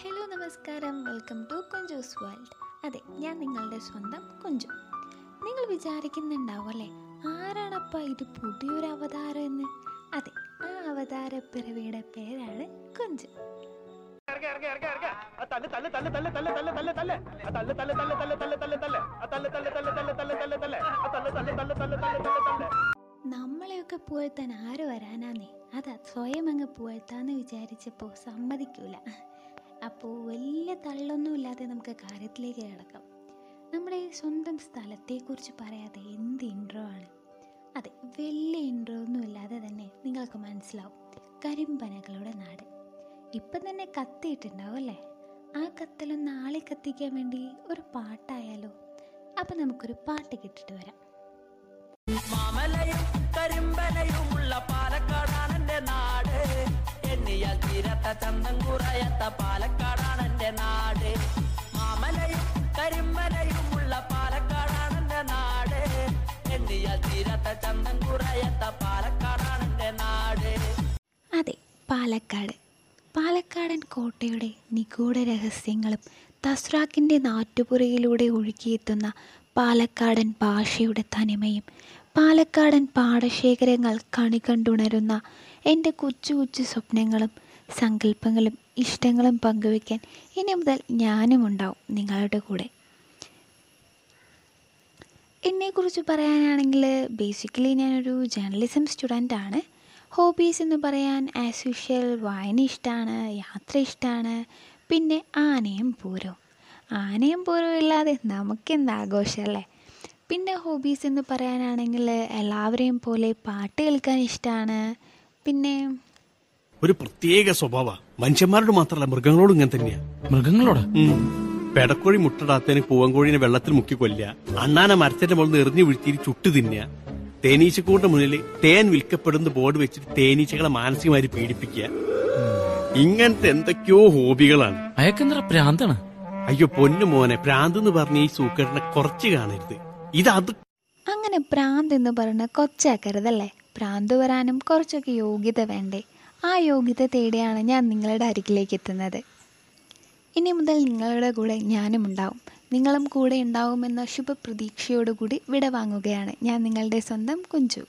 Hello നമസ്കാരം welcome to Kunjus world അതെ ഞാൻ നിങ്ങളുടെ സ്വന്തം കുഞ്ചു നിങ്ങൾ വിചാരിക്കുന്നുണ്ടാവും അല്ലേ ആരാണപ്പ ഇത് പുതിയൊരു അവതാരം എന്ന് അതെ ആ അവതാര പിറവിയുടെ പേരാണ് കുഞ്ചു. നമ്മളെയൊക്കെ പുകഴ്ത്താൻ ആര് വരാനാന്നേ അതാ സ്വയം അങ്ങ് പുകഴ്ത്താന്ന് വിചാരിച്ചപ്പോൾ സമ്മതിക്കൂല അപ്പോൾ വലിയ തള്ളൊന്നുമില്ലാതെ നമുക്ക് കാര്യത്തിലേക്ക് കിടക്കാം. നമ്മുടെ സ്വന്തം സ്ഥലത്തെക്കുറിച്ച് പറയാതെ എന്ത് ഇൻട്രോ ആണ്? അതെ വലിയ ഇൻട്രോ ഒന്നും ഇല്ലാതെ തന്നെ നിങ്ങൾക്ക് മനസ്സിലാവും. കരിമ്പനകളുടെ നാട്. ഇപ്പം തന്നെ കത്തിയിട്ടുണ്ടാവും അല്ലേ? ആ കത്തലും ആളെ കത്തിക്കാൻ വേണ്ടി ഒരു പാട്ടായാലോ? അപ്പം നമുക്കൊരു പാട്ട് കിട്ടിട്ട് വരാം. മാമലയും ചന്തം പാലക്കാടാണ് എന്റെ നാട്. മാമലയും കരിമ്പനയുമുള്ള പാലക്കാടാണ് എന്റെ നാട്. എണ്ണിയാൽ തീരത്ത ചന്തം പാലക്കാടാണ് എന്റെ നാട്. അതെ പാലക്കാട്. പാലക്കാടൻ കോട്ടയുടെ നിഗൂഢ രഹസ്യങ്ങളും തസ്രാക്കിന്റെ നാട്ടുപുറയിലൂടെ ഒഴുകിയെത്തുന്ന പാലക്കാടൻ ഭാഷയുടെ തനിമയും പാലക്കാടൻ പാടശേഖരങ്ങൾ കണികണ്ടുണരുന്ന എന്റെ കൊച്ചു കൊച്ചു സ്വപ്നങ്ങളും സങ്കല്പങ്ങളും ഇഷ്ടങ്ങളും പങ്കുവയ്ക്കാൻ ഇനി മുതൽ ഞാനും ഉണ്ടാവും നിങ്ങളുടെ കൂടെ. എന്നെക്കുറിച്ച് പറയാനാണെങ്കിൽ ബേസിക്കലി ഞാനൊരു ജേർണലിസം സ്റ്റുഡന്റ് ആണ്. ഹോബീസ് എന്ന് പറയാൻ ആസ് യൂഷ്വൽ വായന ഇഷ്ടമാണ് യാത്ര ഇഷ്ടമാണ് പിന്നെ ആനയും പൂരവും. ആനയും പൂരവും ഇല്ലാതെ നമുക്കെന്ത് ആഘോഷമല്ലേ പിന്നെ ഹോബീസ് എന്ന് പറയാനാണെങ്കിൽ എല്ലാവരെയും പോലെ പാട്ട് കേൾക്കാൻ ഇഷ്ടമാണ് പിന്നെ ഒരു പ്രത്യേക സ്വഭാവ. മനുഷ്യന്മാരോട് മാത്രമല്ല മൃഗങ്ങളോട് ഇങ്ങനെ തന്നെയാ. മൃഗങ്ങളോട്. പെടക്കോഴി മുട്ടടാത്തതിന് പൂവൻകോഴിനെ വെള്ളത്തിൽ മുക്കി കൊല്ലുക. അണ്ണാന മരത്തിന്റെ മുകളിൽ നിന്ന് എറിഞ്ഞു വീഴ്ത്തി ചുട്ടു തിന്നുക. തേനീച്ചക്കൂടിന്റെ മുന്നിൽ തേൻ വിൽക്കപ്പെടുന്ന ബോർഡ് വെച്ചിട്ട് തേനീച്ചകളെ മാനസികമായി പീഡിപ്പിക്കുക. ഇങ്ങനത്തെ എന്തൊക്കെയോ ഹോബികളാണ്. അയക്കെന്തറ പ്രാന്താണ്? അയ്യോ പൊന്നു മോനെ പ്രാന്ത് എന്ന് പറഞ്ഞ ഈ സൂക്കറിനെ കുറച്ച് കാണരുത്. ഇത് അത് അങ്ങനെ പ്രാന്ത് എന്ന് പറയുന്ന കൊച്ചാക്കരുതല്ലേ? പ്രാന്ത് വരാനും കുറച്ചൊക്കെ യോഗ്യത വേണ്ടേ? ആ യോഗ്യത തേടിയാണ് ഞാൻ നിങ്ങളുടെ അരികിലേക്ക് എത്തുന്നത്. ഇനി മുതൽ നിങ്ങളുടെ കൂടെ ഞാനും ഉണ്ടാവും. നിങ്ങളും കൂടെ ഉണ്ടാവുമെന്ന ശുഭപ്രതീക്ഷയോടുകൂടി വിട വാങ്ങുകയാണ് ഞാൻ നിങ്ങളുടെ സ്വന്തം കുഞ്ചു.